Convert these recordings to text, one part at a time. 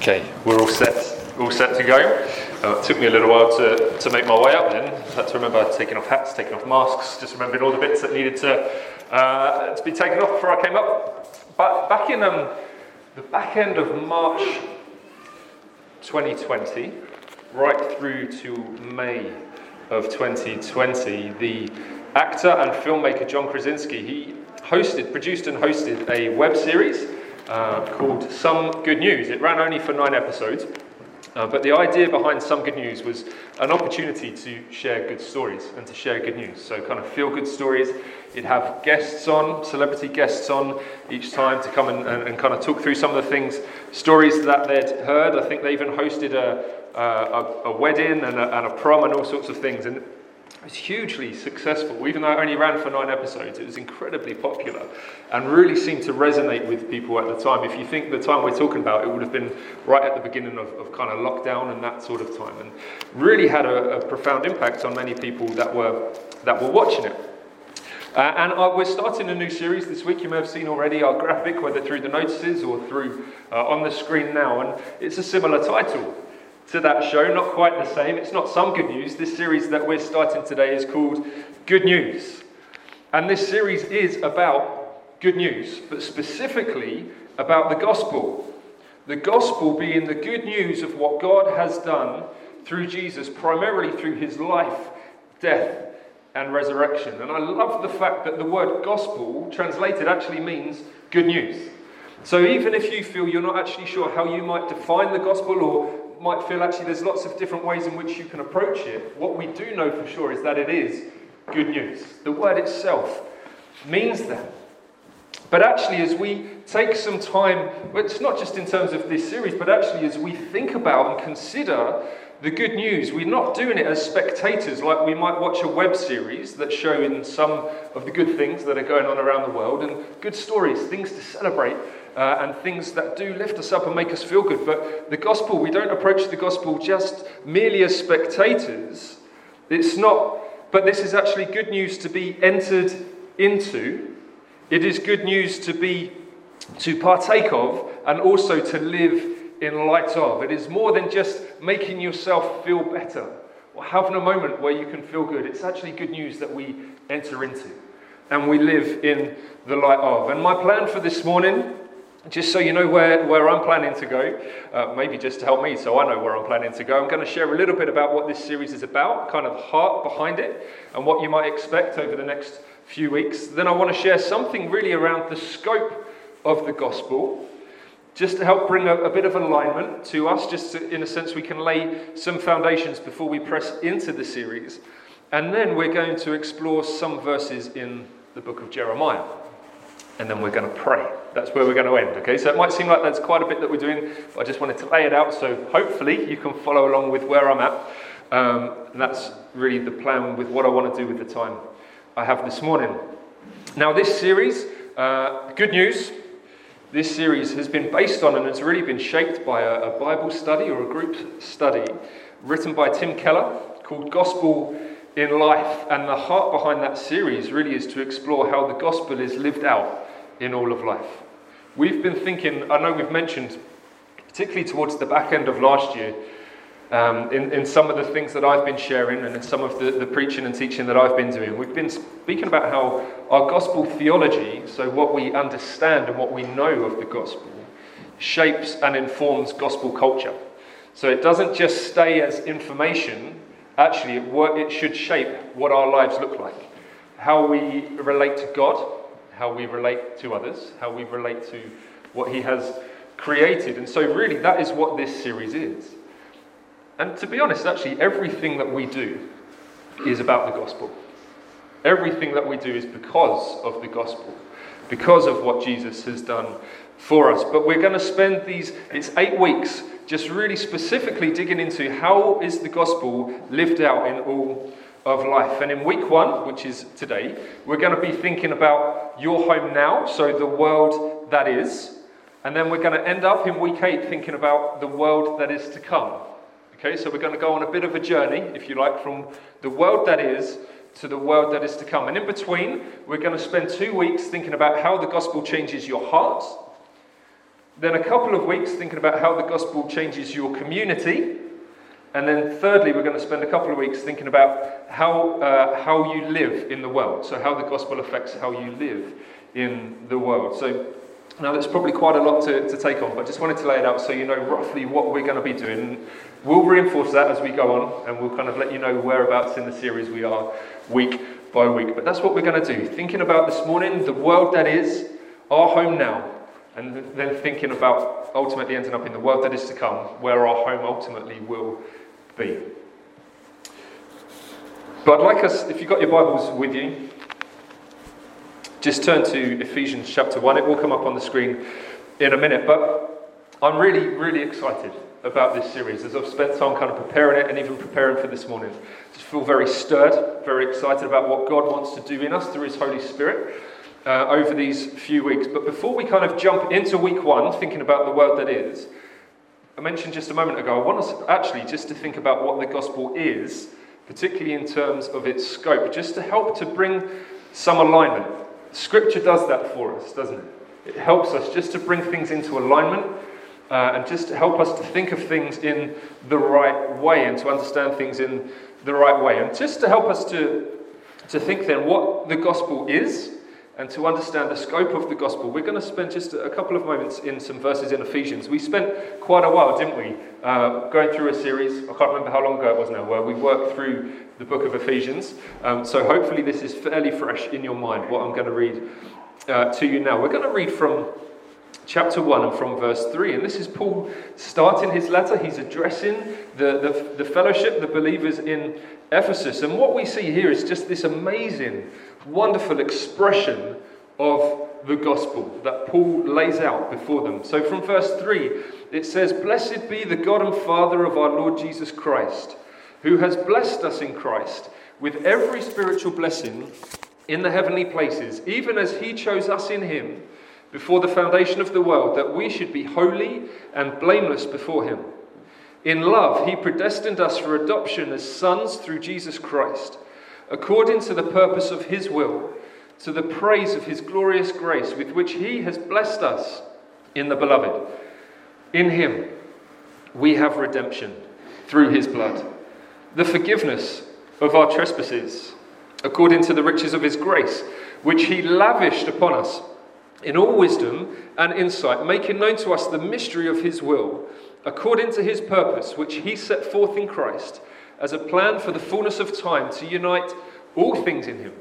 Okay, we're all set, all set to go. Uh, it took me a little while to, to make my way up then. I had to remember taking off hats, taking off masks, just remembering all the bits that needed to, uh, to be taken off before I came up. But back in um, the back end of March 2020, right through to May of 2020, the actor and filmmaker John Krasinski, he hosted, produced and hosted a web series uh, called Some Good News. It ran only for nine episodes, uh, but the idea behind Some Good News was an opportunity to share good stories and to share good news. So, kind of feel good stories. You'd have guests on, celebrity guests on each time to come and, and, and kind of talk through some of the things, stories that they'd heard. I think they even hosted a, a, a wedding and a, and a prom and all sorts of things. And it was hugely successful. Even though it only ran for nine episodes, it was incredibly popular and really seemed to resonate with people at the time. If you think the time we're talking about, it would have been right at the beginning of, of kind of lockdown and that sort of time, and really had a, a profound impact on many people that were, that were watching it. Uh, and uh, we're starting a new series this week. You may have seen already our graphic, whether through the notices or through uh, on the screen now, and it's a similar title to that show, not quite the same. It's not some good news. This series that we're starting today is called Good News. And this series is about good news, but specifically about the gospel. The gospel being the good news of what God has done through Jesus, primarily through his life, death, and resurrection. And I love the fact that the word gospel translated actually means good news. So even if you feel you're not actually sure how you might define the gospel or might feel actually there's lots of different ways in which you can approach it, what we do know for sure is that it is good news. The word itself means that. But actually, as we take some time, it's not just in terms of this series, but actually as we think about and consider the good news, we're not doing it as spectators like we might watch a web series that's showing some of the good things that are going on around the world and good stories, things to celebrate uh, and things that do lift us up and make us feel good. But the gospel, we don't approach the gospel just merely as spectators. It's not, but this is actually good news to be entered into. It is good news to be, to partake of, and also to live in light of. It is more than just making yourself feel better or having a moment where you can feel good. It's actually good news that we enter into and we live in the light of. And my plan for this morning just so you know where, where I'm planning to go, uh, maybe just to help me so I know where I'm planning to go, I'm going to share a little bit about what this series is about, kind of heart behind it, and what you might expect over the next few weeks. Then I want to share something really around the scope of the gospel, just to help bring a, a bit of alignment to us, just to, in a sense we can lay some foundations before we press into the series. And then we're going to explore some verses in the book of Jeremiah and then we're going to pray. That's where we're going to end, okay? So it might seem like that's quite a bit that we're doing, but I just wanted to lay it out so hopefully you can follow along with where I'm at. Um, and that's really the plan with what I want to do with the time I have this morning. Now, this series, uh, good news, this series has been based on and has really been shaped by a, a Bible study or a group study written by Tim Keller called Gospel in Life. And the heart behind that series really is to explore how the gospel is lived out in all of life. We've been thinking, I know we've mentioned, particularly towards the back end of last year, um, in, in some of the things that I've been sharing and in some of the, the preaching and teaching that I've been doing, we've been speaking about how our gospel theology, so what we understand and what we know of the gospel, shapes and informs gospel culture. So it doesn't just stay as information, actually, it, it should shape what our lives look like. How we relate to God, how we relate to others, how we relate to what He has created. And so, really, that is what this series is. And to be honest, actually, everything that we do is about the gospel. Everything that we do is because of the gospel, because of what Jesus has done for us. But we're going to spend these, it's eight weeks, just really specifically digging into how is the gospel lived out in all of life. And in week one, which is today, we're going to be thinking about your home now, so the world that is. And then we're going to end up in week eight thinking about the world that is to come. Okay, so we're going to go on a bit of a journey, if you like, from the world that is to the world that is to come. And in between, we're going to spend two weeks thinking about how the gospel changes your heart, Then a couple of weeks thinking about how the gospel changes your community. And then thirdly, we're going to spend a couple of weeks thinking about how, uh, how you live in the world. So, how the gospel affects how you live in the world. So, now that's probably quite a lot to, to take on, but just wanted to lay it out so you know roughly what we're going to be doing. We'll reinforce that as we go on, and we'll kind of let you know whereabouts in the series we are week by week. But that's what we're going to do. Thinking about this morning, the world that is, our home now, and then thinking about ultimately ending up in the world that is to come, where our home ultimately will be. But I'd like us, if you've got your Bibles with you, just turn to Ephesians chapter 1. It will come up on the screen in a minute. But I'm really, really excited about this series as I've spent time kind of preparing it and even preparing for this morning. Just feel very stirred, very excited about what God wants to do in us through His Holy Spirit. Uh, over these few weeks. But before we kind of jump into week one, thinking about the world that is, I mentioned just a moment ago, I want us actually just to think about what the gospel is, particularly in terms of its scope, just to help to bring some alignment Scripture does that for us, doesn't it? It helps us just to bring things into alignment uh, and just to help us to think of things in the right way and to understand things in the right way. And just to help us to, to think then what the gospel is and to understand the scope of the gospel, we're going to spend just a couple of moments in some verses in Ephesians. We spent quite a while, didn't we, uh, going through a series, I can't remember how long ago it was now, where we worked through the book of Ephesians. Um, so hopefully this is fairly fresh in your mind, what I'm going to read uh, to you now. We're going to read from chapter 1 and from verse 3. And this is Paul starting his letter. He's addressing the, the, the, fellowship, the believers in Ephesus. And what we see here is just this amazing, wonderful expression of the gospel that Paul lays out before them. So from verse 3, it says, Blessed be the God and Father of our Lord Jesus Christ, who has blessed us in Christ with every spiritual blessing in the heavenly places, even as he chose us in him before the foundation of the world, that we should be holy and blameless before Him. In love, He predestined us for adoption as sons through Jesus Christ, according to the purpose of His will, to the praise of His glorious grace, with which He has blessed us in the Beloved. In Him, we have redemption through His blood, the forgiveness of our trespasses, according to the riches of His grace, which He lavished upon us in all wisdom and insight, making known to us the mystery of his will, according to his purpose, which he set forth in Christ as a plan for the fullness of time to unite all things in him,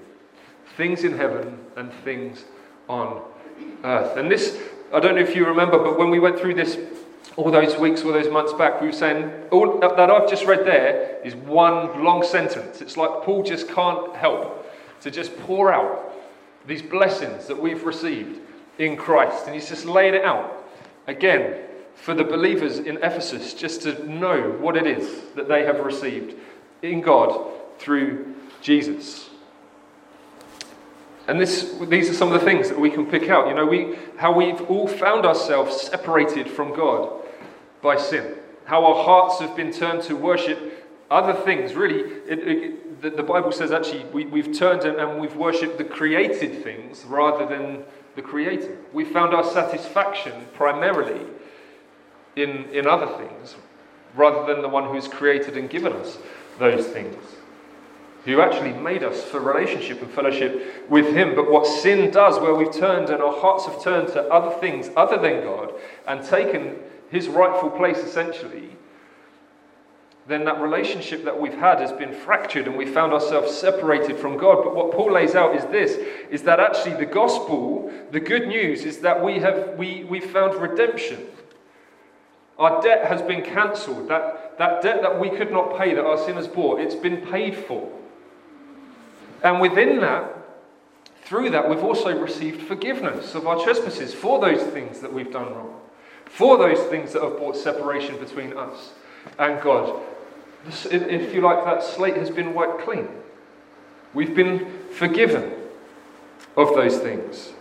things in heaven and things on earth. And this, I don't know if you remember, but when we went through this all those weeks, all those months back, we were saying all that I've just read there is one long sentence. It's like Paul just can't help to just pour out these blessings that we've received in Christ. And he's just laid it out again for the believers in Ephesus just to know what it is that they have received in God through Jesus. And this, these are some of the things that we can pick out. You know, we, how we've all found ourselves separated from God by sin. How our hearts have been turned to worship other things. Really, it, it, the, the, Bible says actually we, we've turned and, and we've worshipped the created things rather than the Creator. We found our satisfaction primarily in, in other things rather than the one who's created and given us those things, who actually made us for relationship and fellowship with Him. But what sin does, where we've turned and our hearts have turned to other things other than God and taken His rightful place essentially, then that relationship that we've had has been fractured and we found ourselves separated from God. But what Paul lays out is this is that actually the gospel, the good news is that we have we, we found redemption. Our debt has been cancelled. That, that debt that we could not pay, that our sin has bought, it's been paid for. And within that, through that, we've also received forgiveness of our trespasses for those things that we've done wrong, for those things that have brought separation between us and God if you like, that slate has been wiped clean. We've been forgiven of those things.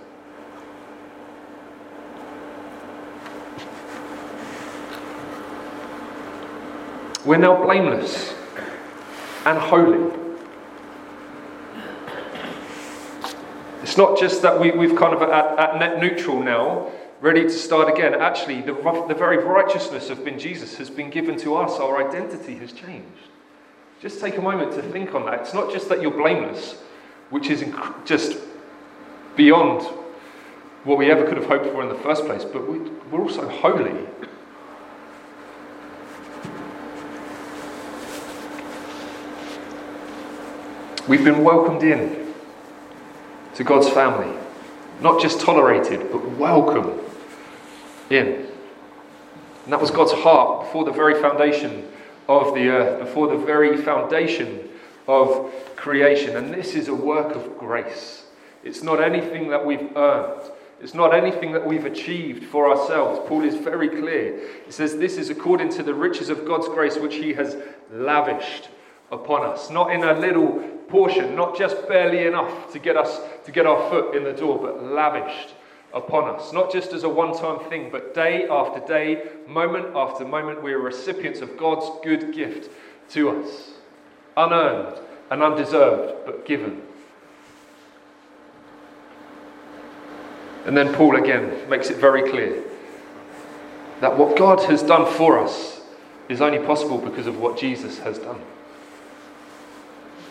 We're now blameless and holy. It's not just that we, have kind of at, at net neutral now ready to start again. Actually, the, the very righteousness of being Jesus has been given to us, our identity has changed. Just take a moment to think on that. It's not just that you're blameless, which is inc- just beyond what we ever could have hoped for in the first place, but we, we're also holy. We've been welcomed in to God's family. Not just tolerated, but welcome in. And that was God's heart before the very foundation of the earth, before the very foundation of creation. And this is a work of grace. It's not anything that we've earned. It's not anything that we've achieved for ourselves. Paul is very clear. He says, This is according to the riches of God's grace, which He has lavished upon us. Not in a little portion, not just barely enough to get us to get our foot in the door, but lavished upon us. Not just as a one time thing, but day after day, moment after moment, we are recipients of God's good gift to us. Unearned and undeserved, but given. And then Paul again makes it very clear that what God has done for us is only possible because of what Jesus has done.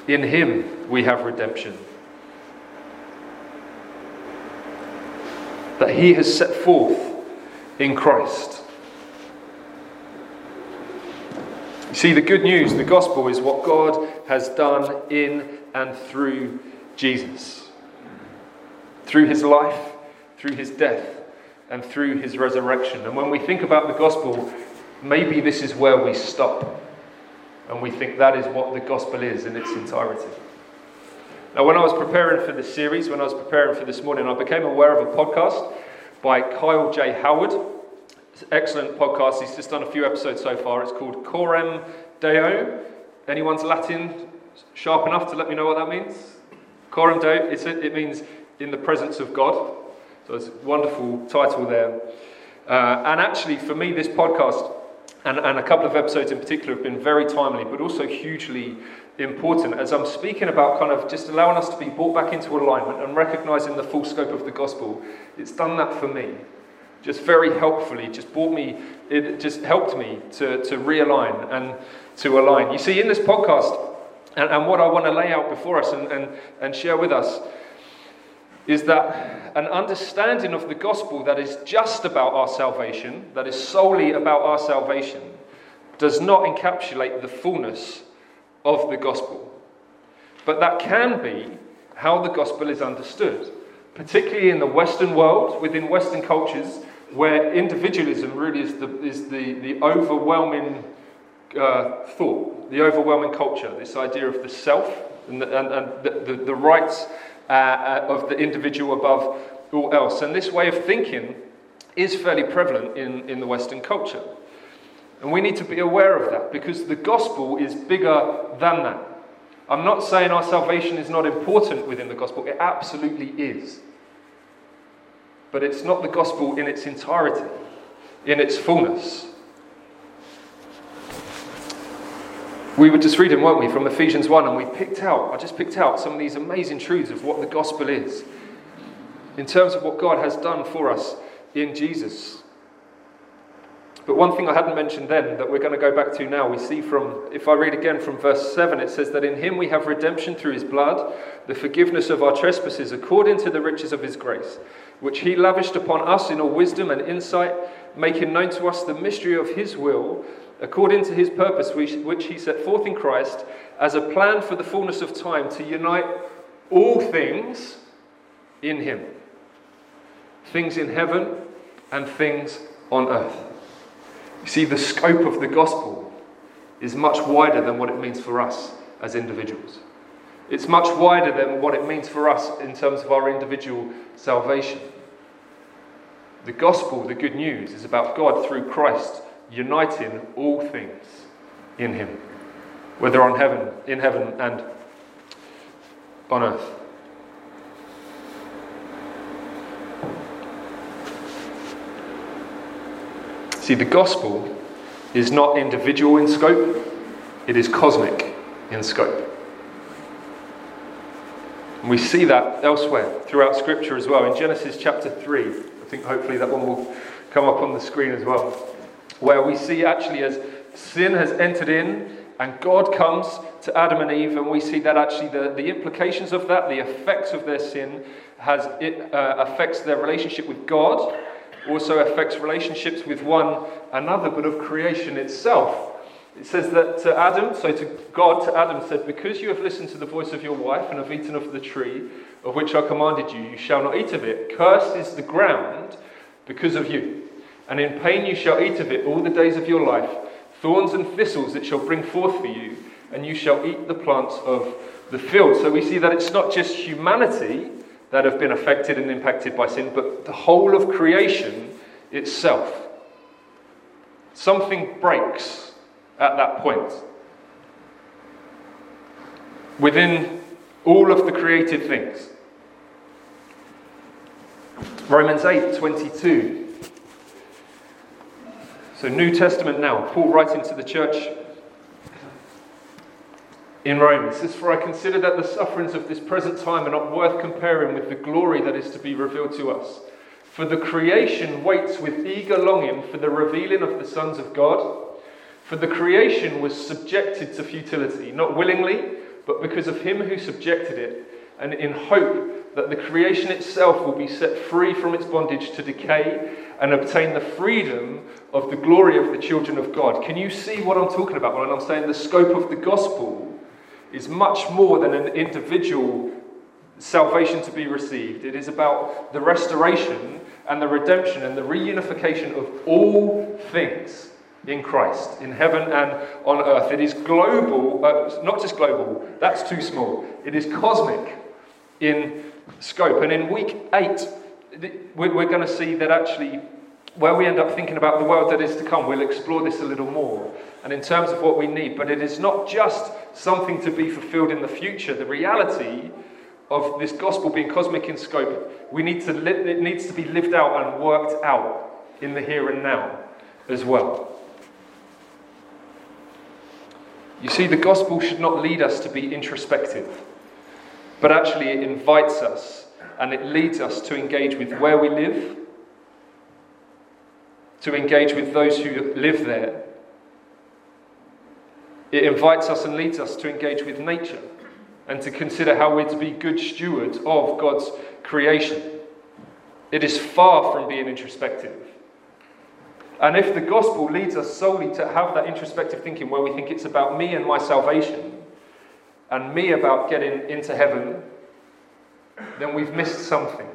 In Him we have redemption. That He has set forth in Christ. You see, the good news, the gospel, is what God has done in and through Jesus. Through His life, through His death, and through His resurrection. And when we think about the gospel, maybe this is where we stop and we think that is what the gospel is in its entirety. Now, when I was preparing for this series, when I was preparing for this morning, I became aware of a podcast by Kyle J. Howard. Excellent podcast. He's just done a few episodes so far. It's called Coram Deo. Anyone's Latin sharp enough to let me know what that means? Coram Deo, it means in the presence of God. So it's a wonderful title there. Uh, and actually, for me, this podcast and, and a couple of episodes in particular have been very timely, but also hugely important as I'm speaking about kind of just allowing us to be brought back into alignment and recognizing the full scope of the gospel. It's done that for me. Just very helpfully, just brought me, it just helped me to, to realign and to align. You see, in this podcast, and, and what I want to lay out before us and, and, and share with us is that an understanding of the gospel that is just about our salvation, that is solely about our salvation, does not encapsulate the fullness of the gospel. But that can be how the gospel is understood, particularly in the Western world, within Western cultures, where individualism really is the, is the, the overwhelming uh, thought, the overwhelming culture, this idea of the self and the, and, and the, the, the rights uh, uh, of the individual above all else. And this way of thinking is fairly prevalent in, in the Western culture. And we need to be aware of that because the gospel is bigger than that. I'm not saying our salvation is not important within the gospel, it absolutely is. But it's not the gospel in its entirety, in its fullness. we were just reading, weren't we, from Ephesians 1, and we picked out, I just picked out some of these amazing truths of what the gospel is in terms of what God has done for us in Jesus. But one thing I hadn't mentioned then that we're going to go back to now, we see from, if I read again from verse 7, it says that in him we have redemption through his blood, the forgiveness of our trespasses according to the riches of his grace, which he lavished upon us in all wisdom and insight, making known to us the mystery of his will according to his purpose, which he set forth in Christ as a plan for the fullness of time to unite all things in him things in heaven and things on earth. You see, the scope of the gospel is much wider than what it means for us as individuals. It's much wider than what it means for us in terms of our individual salvation. The gospel, the good news, is about God through Christ uniting all things in him, whether on heaven, in heaven and on earth. See, the gospel is not individual in scope, it is cosmic in scope. And we see that elsewhere throughout Scripture as well. In Genesis chapter 3, I think hopefully that one will come up on the screen as well. Where we see actually as sin has entered in and God comes to Adam and Eve, and we see that actually the, the implications of that, the effects of their sin, has it uh, affects their relationship with God, also affects relationships with one another, but of creation itself. It says that to Adam, so to God, to Adam said, Because you have listened to the voice of your wife and have eaten of the tree of which I commanded you, you shall not eat of it. Cursed is the ground because of you. And in pain you shall eat of it all the days of your life. Thorns and thistles it shall bring forth for you, and you shall eat the plants of the field. So we see that it's not just humanity that have been affected and impacted by sin, but the whole of creation itself. Something breaks at that point. Within all of the created things. Romans 8 22 so, New Testament now, Paul writing to the church in Romans. He says, For I consider that the sufferings of this present time are not worth comparing with the glory that is to be revealed to us. For the creation waits with eager longing for the revealing of the sons of God. For the creation was subjected to futility, not willingly, but because of him who subjected it, and in hope that the creation itself will be set free from its bondage to decay and obtain the freedom of the glory of the children of God. Can you see what I'm talking about when I'm saying the scope of the gospel is much more than an individual salvation to be received? It is about the restoration and the redemption and the reunification of all things in Christ, in heaven and on earth. It is global, uh, not just global, that's too small. It is cosmic in scope. And in week eight, we're going to see that actually where we end up thinking about the world that is to come, we'll explore this a little more. And in terms of what we need, but it is not just something to be fulfilled in the future. The reality of this gospel being cosmic in scope, we need to li- it needs to be lived out and worked out in the here and now as well. You see, the gospel should not lead us to be introspective, but actually it invites us and it leads us to engage with where we live, to engage with those who live there. It invites us and leads us to engage with nature and to consider how we're to be good stewards of God's creation. It is far from being introspective. And if the gospel leads us solely to have that introspective thinking where we think it's about me and my salvation and me about getting into heaven then we've missed something.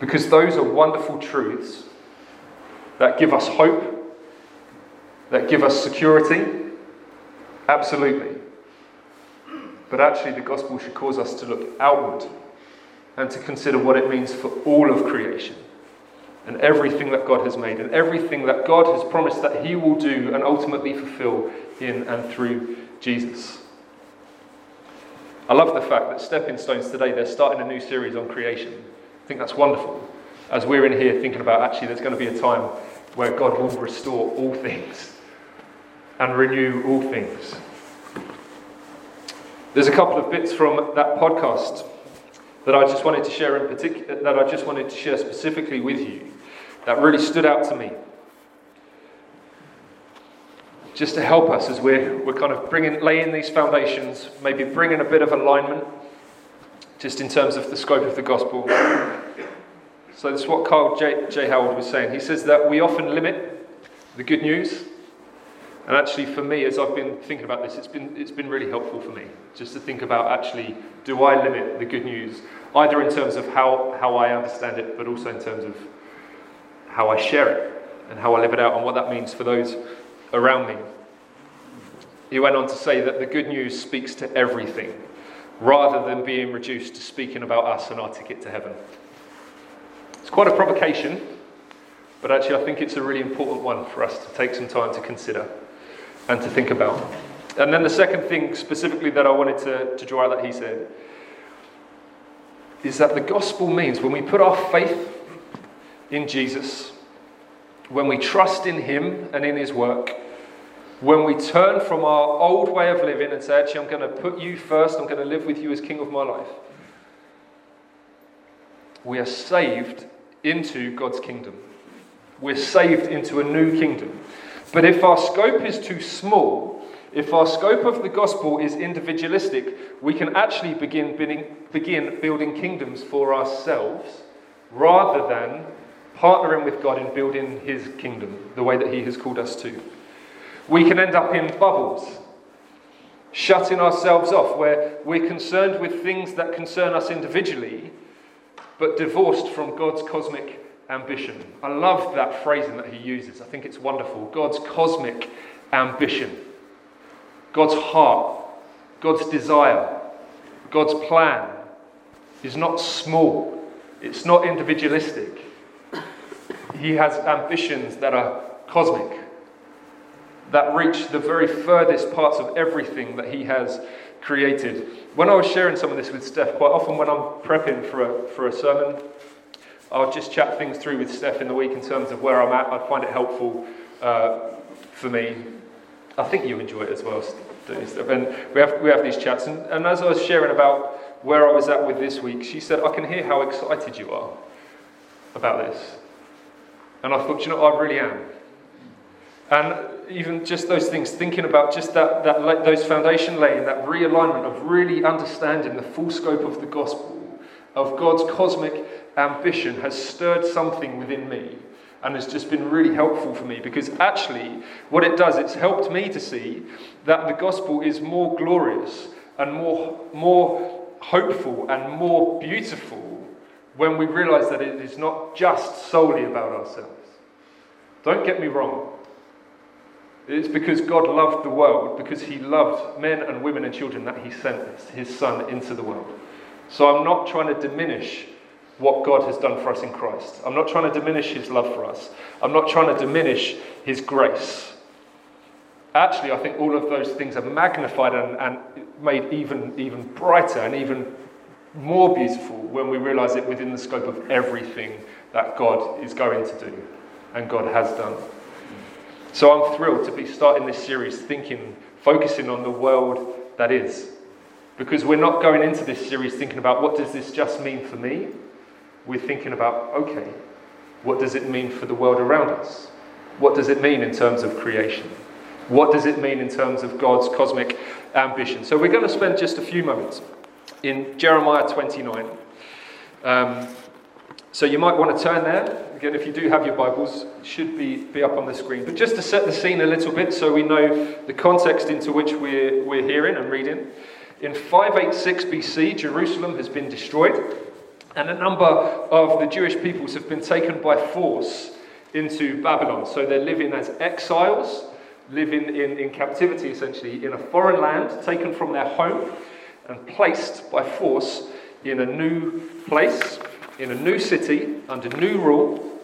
Because those are wonderful truths that give us hope, that give us security. Absolutely. But actually, the gospel should cause us to look outward and to consider what it means for all of creation and everything that God has made and everything that God has promised that He will do and ultimately fulfill in and through Jesus. I love the fact that Stepping Stones today, they're starting a new series on creation. I think that's wonderful. As we're in here thinking about actually, there's going to be a time where God will restore all things and renew all things. There's a couple of bits from that podcast that I just wanted to share in particular, that I just wanted to share specifically with you that really stood out to me just to help us as we're, we're kind of bringing, laying these foundations, maybe bringing a bit of alignment just in terms of the scope of the gospel. So, this is what Kyle J. J. Howard was saying. He says that we often limit the good news. And actually, for me, as I've been thinking about this, it's been, it's been really helpful for me just to think about actually, do I limit the good news, either in terms of how, how I understand it, but also in terms of how I share it and how I live it out and what that means for those around me. He went on to say that the good news speaks to everything, rather than being reduced to speaking about us and our ticket to heaven. It's quite a provocation, but actually, I think it's a really important one for us to take some time to consider and to think about. And then the second thing specifically that I wanted to, to draw out that he said is that the gospel means when we put our faith in Jesus, when we trust in him and in his work, when we turn from our old way of living and say, actually, I'm going to put you first, I'm going to live with you as king of my life. We are saved into God's kingdom. We're saved into a new kingdom. But if our scope is too small, if our scope of the gospel is individualistic, we can actually begin, begin building kingdoms for ourselves rather than partnering with God in building his kingdom the way that he has called us to. We can end up in bubbles, shutting ourselves off, where we're concerned with things that concern us individually, but divorced from God's cosmic ambition. I love that phrasing that he uses. I think it's wonderful. God's cosmic ambition, God's heart, God's desire, God's plan is not small, it's not individualistic. He has ambitions that are cosmic, that reach the very furthest parts of everything that he has created. When I was sharing some of this with Steph, quite often when I'm prepping for a, for a sermon, I'll just chat things through with Steph in the week in terms of where I'm at. I find it helpful uh, for me. I think you enjoy it as well, Steph. And we have, we have these chats. And, and as I was sharing about where I was at with this week, she said, I can hear how excited you are about this. And I thought, you know, I really am. And even just those things, thinking about just that, that those foundation laying, that realignment of really understanding the full scope of the gospel, of God's cosmic ambition has stirred something within me and has just been really helpful for me because actually, what it does, it's helped me to see that the gospel is more glorious and more, more hopeful and more beautiful when we realize that it is not just solely about ourselves. Don't get me wrong. It's because God loved the world, because He loved men and women and children that He sent His Son into the world. So I'm not trying to diminish what God has done for us in Christ. I'm not trying to diminish his love for us. I'm not trying to diminish his grace. Actually, I think all of those things are magnified and, and made even, even brighter and even more beautiful when we realize it within the scope of everything that God is going to do and God has done. So I'm thrilled to be starting this series thinking, focusing on the world that is. Because we're not going into this series thinking about what does this just mean for me? We're thinking about okay, what does it mean for the world around us? What does it mean in terms of creation? What does it mean in terms of God's cosmic ambition? So we're going to spend just a few moments in Jeremiah 29. Um, so you might want to turn there. Again, if you do have your Bibles, it should be, be up on the screen. But just to set the scene a little bit so we know the context into which we're, we're hearing and reading. In 586 BC, Jerusalem has been destroyed. And a number of the Jewish peoples have been taken by force into Babylon. So they're living as exiles, living in, in captivity essentially, in a foreign land, taken from their home and placed by force in a new place, in a new city, under new rule.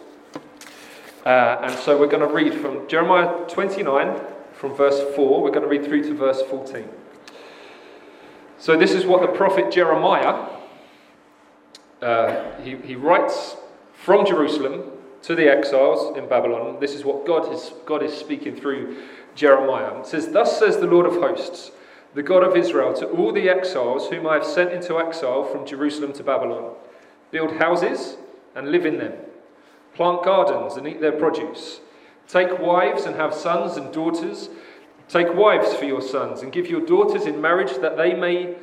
Uh, and so we're going to read from Jeremiah 29, from verse 4, we're going to read through to verse 14. So this is what the prophet Jeremiah uh, he, he writes from Jerusalem to the exiles in Babylon. This is what God is, God is speaking through Jeremiah. It says, Thus says the Lord of hosts, the God of Israel, to all the exiles whom I have sent into exile from Jerusalem to Babylon build houses and live in them, plant gardens and eat their produce, take wives and have sons and daughters. Take wives for your sons and give your daughters in marriage that they may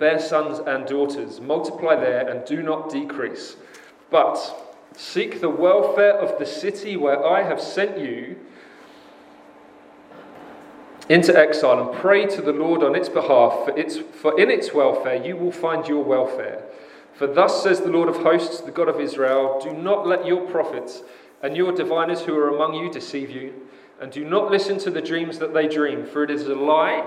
bear sons and daughters, multiply there and do not decrease. But seek the welfare of the city where I have sent you into exile and pray to the Lord on its behalf, for, its, for in its welfare you will find your welfare. For thus says the Lord of hosts, the God of Israel Do not let your prophets and your diviners who are among you deceive you, and do not listen to the dreams that they dream, for it is a lie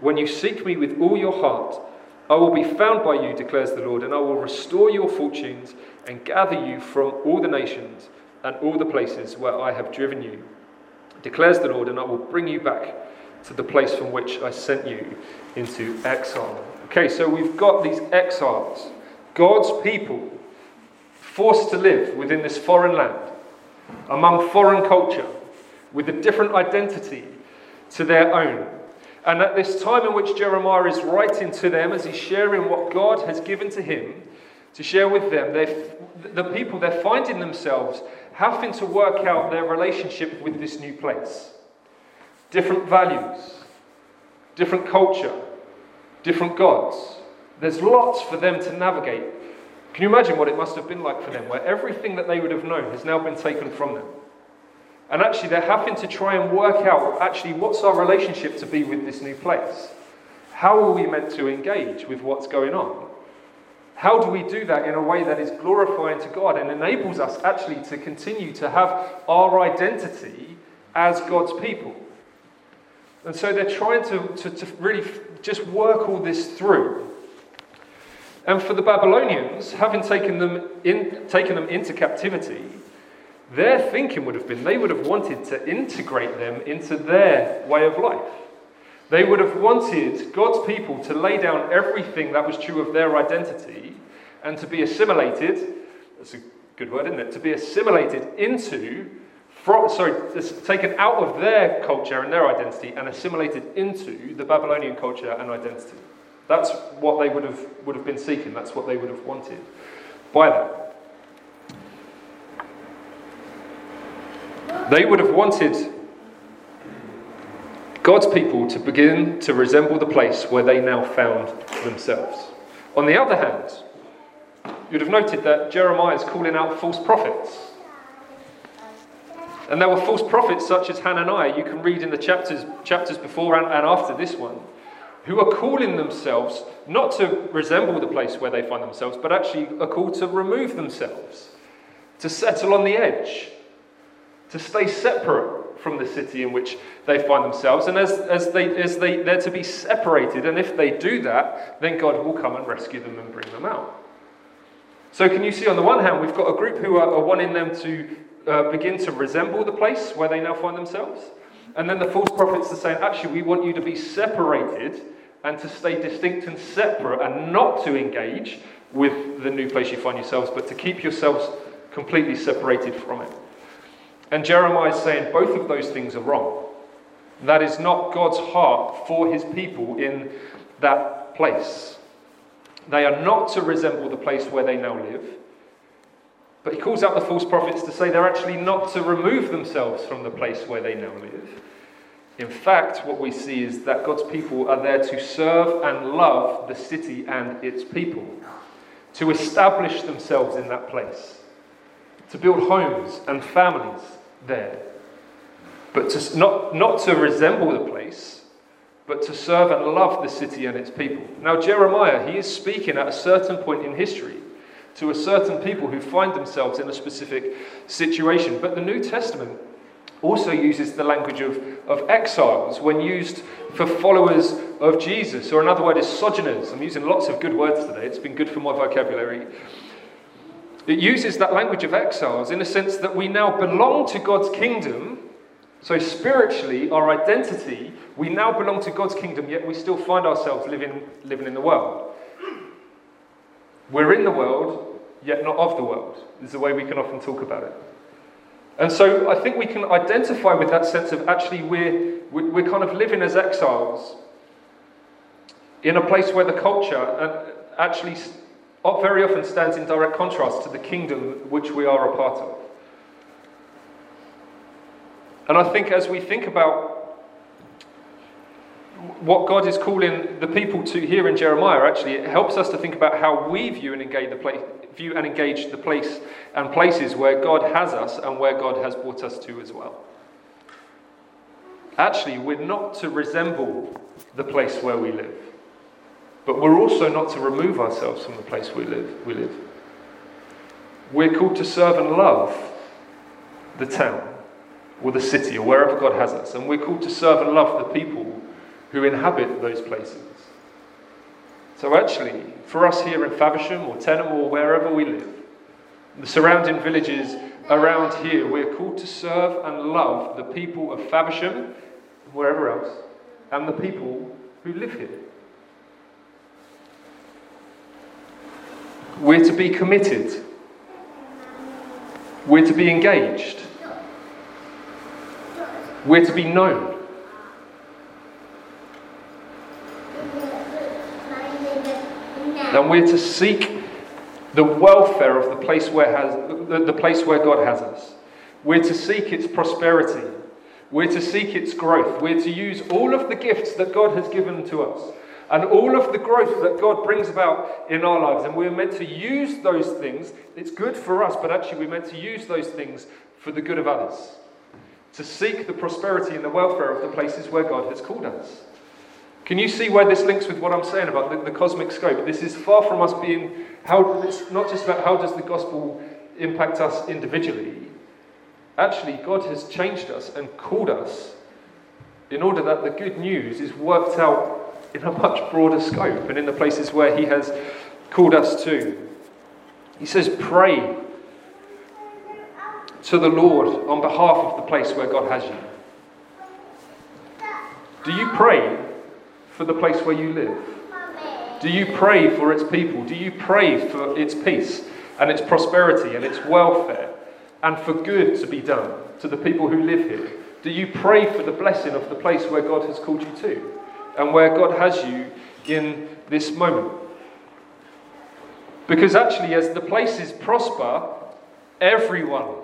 when you seek me with all your heart, I will be found by you, declares the Lord, and I will restore your fortunes and gather you from all the nations and all the places where I have driven you, declares the Lord, and I will bring you back to the place from which I sent you into exile. Okay, so we've got these exiles, God's people, forced to live within this foreign land, among foreign culture, with a different identity to their own. And at this time in which Jeremiah is writing to them, as he's sharing what God has given to him to share with them, the people, they're finding themselves having to work out their relationship with this new place. Different values, different culture, different gods. There's lots for them to navigate. Can you imagine what it must have been like for them, where everything that they would have known has now been taken from them? And actually, they're having to try and work out actually what's our relationship to be with this new place? How are we meant to engage with what's going on? How do we do that in a way that is glorifying to God and enables us actually to continue to have our identity as God's people? And so they're trying to, to, to really just work all this through. And for the Babylonians, having taken them, in, taken them into captivity, their thinking would have been they would have wanted to integrate them into their way of life. They would have wanted God's people to lay down everything that was true of their identity and to be assimilated. That's a good word, isn't it? To be assimilated into, from, sorry, taken out of their culture and their identity and assimilated into the Babylonian culture and identity. That's what they would have, would have been seeking. That's what they would have wanted by that. They would have wanted God's people to begin to resemble the place where they now found themselves. On the other hand, you'd have noted that Jeremiah is calling out false prophets. And there were false prophets such as Hananiah, you can read in the chapters, chapters before and, and after this one, who are calling themselves not to resemble the place where they find themselves, but actually are called to remove themselves, to settle on the edge, to stay separate from the city in which they find themselves. And as, as, they, as they, they're to be separated, and if they do that, then God will come and rescue them and bring them out. So, can you see on the one hand, we've got a group who are, are wanting them to uh, begin to resemble the place where they now find themselves. And then the false prophets are saying, actually, we want you to be separated and to stay distinct and separate and not to engage with the new place you find yourselves, but to keep yourselves completely separated from it. And Jeremiah is saying both of those things are wrong. That is not God's heart for his people in that place. They are not to resemble the place where they now live. But he calls out the false prophets to say they're actually not to remove themselves from the place where they now live. In fact, what we see is that God's people are there to serve and love the city and its people, to establish themselves in that place to build homes and families there. But to, not, not to resemble the place, but to serve and love the city and its people. Now, Jeremiah, he is speaking at a certain point in history to a certain people who find themselves in a specific situation. But the New Testament also uses the language of, of exiles when used for followers of Jesus, or another word is sojourners. I'm using lots of good words today, it's been good for my vocabulary. It uses that language of exiles in a sense that we now belong to God's kingdom. So, spiritually, our identity, we now belong to God's kingdom, yet we still find ourselves living, living in the world. We're in the world, yet not of the world, is the way we can often talk about it. And so I think we can identify with that sense of actually we're, we're kind of living as exiles in a place where the culture uh, very often stands in direct contrast to the kingdom which we are a part of. And I think as we think about what God is calling the people to here in Jeremiah, actually, it helps us to think about how we view and engage the place, view and engage the place and places where God has us and where God has brought us to as well. Actually, we're not to resemble the place where we live. But we're also not to remove ourselves from the place we live. We live. We're called to serve and love the town or the city or wherever God has us. And we're called to serve and love the people who inhabit those places. So, actually, for us here in Faversham or Teynham or wherever we live, the surrounding villages around here, we're called to serve and love the people of Faversham, wherever else, and the people who live here. We're to be committed. We're to be engaged. We're to be known. And we're to seek the welfare of the place where, has, the, the place where God has us. We're to seek its prosperity. We're to seek its growth. We're to use all of the gifts that God has given to us and all of the growth that God brings about in our lives. And we're meant to use those things. It's good for us, but actually, we're meant to use those things for the good of others. To seek the prosperity and the welfare of the places where God has called us. Can you see where this links with what I'm saying about the, the cosmic scope? This is far from us being how it's not just about how does the gospel impact us individually. Actually, God has changed us and called us in order that the good news is worked out in a much broader scope and in the places where He has called us to. He says, Pray to the Lord on behalf of the place where God has you. Do you pray for the place where you live? Do you pray for its people? Do you pray for its peace and its prosperity and its welfare and for good to be done to the people who live here? Do you pray for the blessing of the place where God has called you to and where God has you in this moment? Because actually, as the places prosper, everyone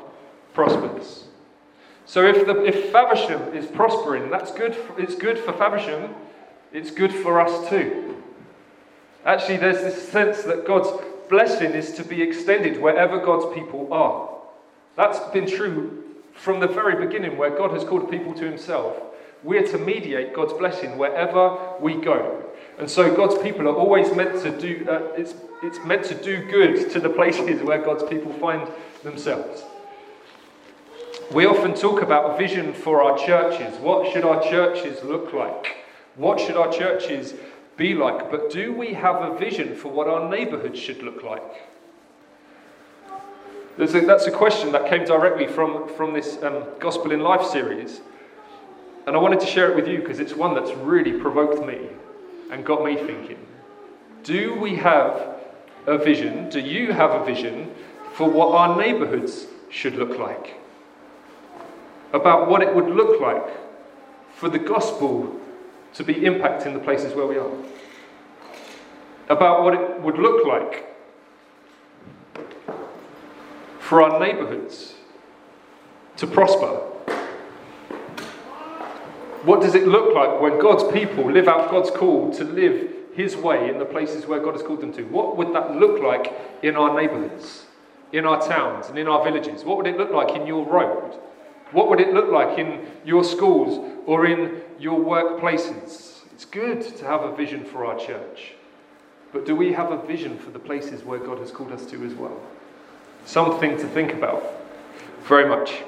prospers. So if, the, if Faversham is prospering, that's good. For, it's good for Faversham it's good for us too. Actually, there's this sense that God's blessing is to be extended wherever God's people are. That's been true from the very beginning, where God has called people to Himself. We're to mediate God's blessing wherever we go. And so God's people are always meant to do, uh, it's, it's meant to do good to the places where God's people find themselves. We often talk about a vision for our churches. What should our churches look like? What should our churches be like? But do we have a vision for what our neighbourhoods should look like? A, that's a question that came directly from, from this um, Gospel in Life series. And I wanted to share it with you because it's one that's really provoked me and got me thinking. Do we have a vision? Do you have a vision for what our neighbourhoods should look like? About what it would look like for the gospel to be impacting the places where we are. About what it would look like for our neighbourhoods to prosper. What does it look like when God's people live out God's call to live His way in the places where God has called them to? What would that look like in our neighbourhoods, in our towns, and in our villages? What would it look like in your road? What would it look like in your schools or in your workplaces? It's good to have a vision for our church. But do we have a vision for the places where God has called us to as well? Something to think about very much.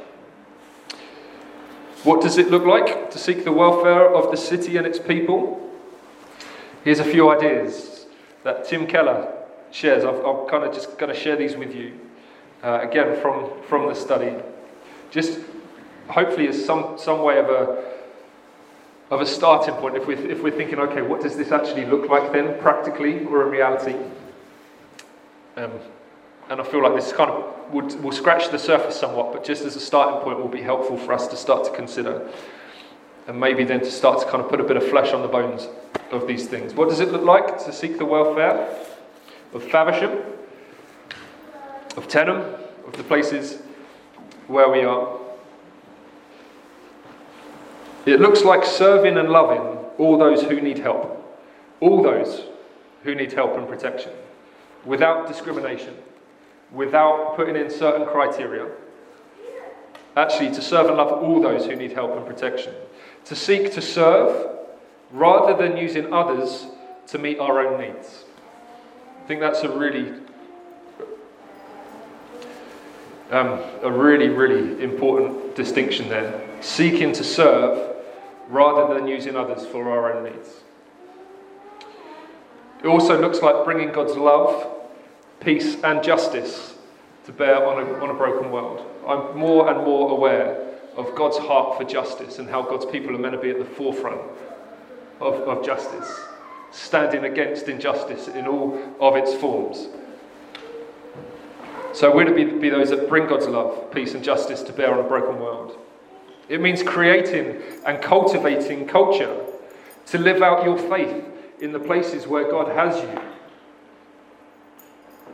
What does it look like to seek the welfare of the city and its people? Here's a few ideas that Tim Keller shares. i am kind of just going to share these with you uh, again from, from the study. Just hopefully as some, some way of a, of a starting point if we're, if we're thinking, okay, what does this actually look like then, practically or in reality? Um, and I feel like this kind of would, will scratch the surface somewhat, but just as a starting point will be helpful for us to start to consider. And maybe then to start to kind of put a bit of flesh on the bones of these things. What does it look like to seek the welfare of Faversham, of Teynham, of the places where we are? It looks like serving and loving all those who need help. All those who need help and protection. Without discrimination. Without putting in certain criteria. Actually, to serve and love all those who need help and protection. To seek to serve rather than using others to meet our own needs. I think that's a really um, a really, really important distinction there. Seeking to serve rather than using others for our own needs. It also looks like bringing God's love, peace, and justice to bear on a, on a broken world. I'm more and more aware of God's heart for justice and how God's people are meant to be at the forefront of, of justice, standing against injustice in all of its forms. So we're to be, be those that bring God's love, peace, and justice to bear on a broken world. It means creating and cultivating culture to live out your faith in the places where God has you.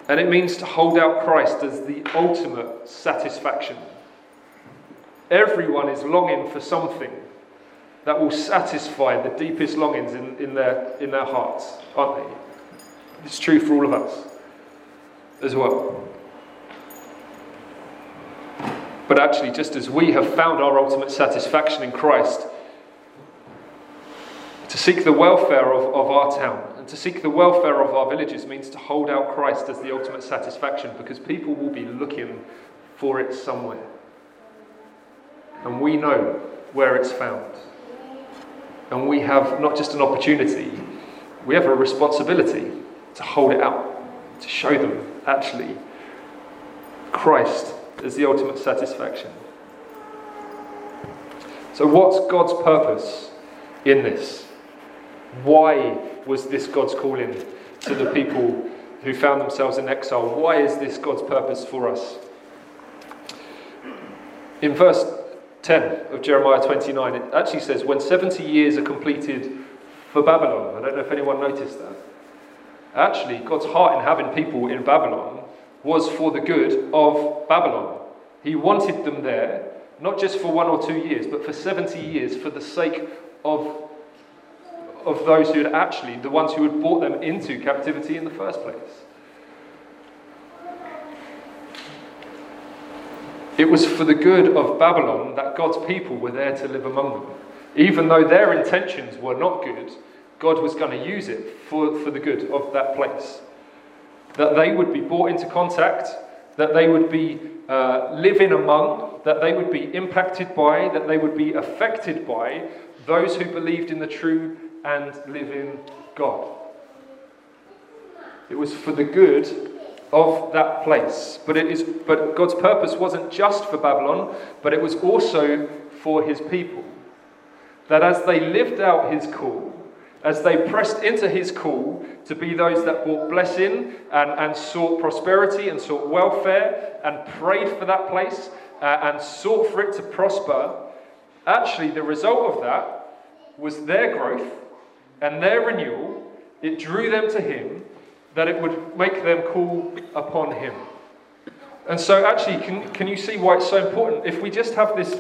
And it means to hold out Christ as the ultimate satisfaction. Everyone is longing for something that will satisfy the deepest longings in, in, their, in their hearts, aren't they? It's true for all of us as well. But actually, just as we have found our ultimate satisfaction in Christ, to seek the welfare of, of our town to seek the welfare of our villages means to hold out Christ as the ultimate satisfaction because people will be looking for it somewhere. And we know where it's found. And we have not just an opportunity, we have a responsibility to hold it out, to show them actually Christ is the ultimate satisfaction. So, what's God's purpose in this? Why was this God's calling to the people who found themselves in exile? Why is this God's purpose for us? In verse 10 of Jeremiah 29, it actually says, When 70 years are completed for Babylon. I don't know if anyone noticed that. Actually, God's heart in having people in Babylon was for the good of Babylon. He wanted them there, not just for one or two years, but for 70 years for the sake of of those who had actually, the ones who had brought them into captivity in the first place. It was for the good of Babylon that God's people were there to live among them. Even though their intentions were not good, God was going to use it for, for the good of that place. That they would be brought into contact, that they would be uh, living among, that they would be impacted by, that they would be affected by those who believed in the true and living God. It was for the good of that place. But, it is, but God's purpose wasn't just for Babylon, but it was also for his people. That as they lived out his call, as they pressed into his call to be those that brought blessing and, and sought prosperity and sought welfare and prayed for that place uh, and sought for it to prosper, actually, the result of that was their growth and their renewal, it drew them to Him, that it would make them call upon Him. And so, actually, can, can you see why it's so important? If we just have this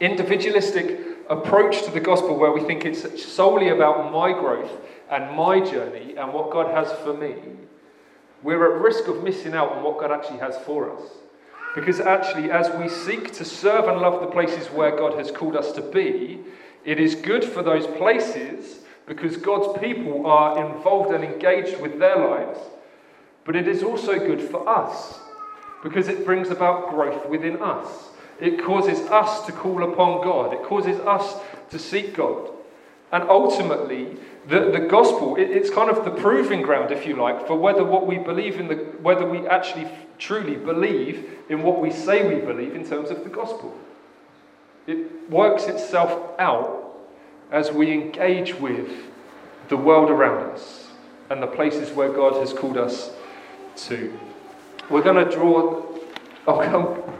individualistic approach to the gospel where we think it's solely about my growth and my journey and what God has for me, we're at risk of missing out on what God actually has for us. Because actually, as we seek to serve and love the places where God has called us to be, it is good for those places because God's people are involved and engaged with their lives. But it is also good for us because it brings about growth within us. It causes us to call upon God, it causes us to seek God. And ultimately, the, the gospel, it, it's kind of the proving ground, if you like, for whether what we believe in the, whether we actually truly believe in what we say we believe in terms of the gospel. It works itself out as we engage with the world around us and the places where God has called us to. We're going to draw, oh,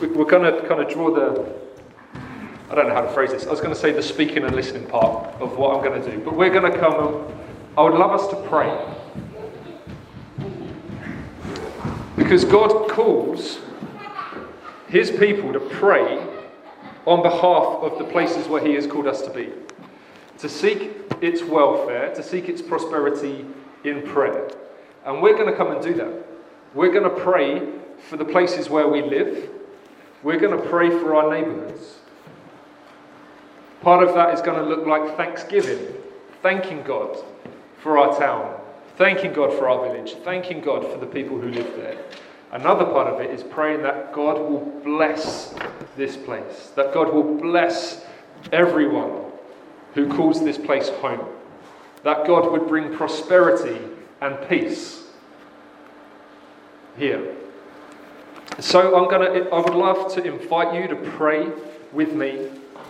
we're going to kind of draw the, I don't know how to phrase this. I was going to say the speaking and listening part of what I'm going to do, but we're going to come I would love us to pray. Because God calls his people to pray on behalf of the places where He has called us to be, to seek its welfare, to seek its prosperity in prayer. And we're going to come and do that. We're going to pray for the places where we live, we're going to pray for our neighborhoods. Part of that is going to look like thanksgiving, thanking God for our town, thanking God for our village, thanking God for the people who live there. Another part of it is praying that God will bless this place, that God will bless everyone who calls this place home, that God would bring prosperity and peace here. So I'm gonna I would love to invite you to pray with me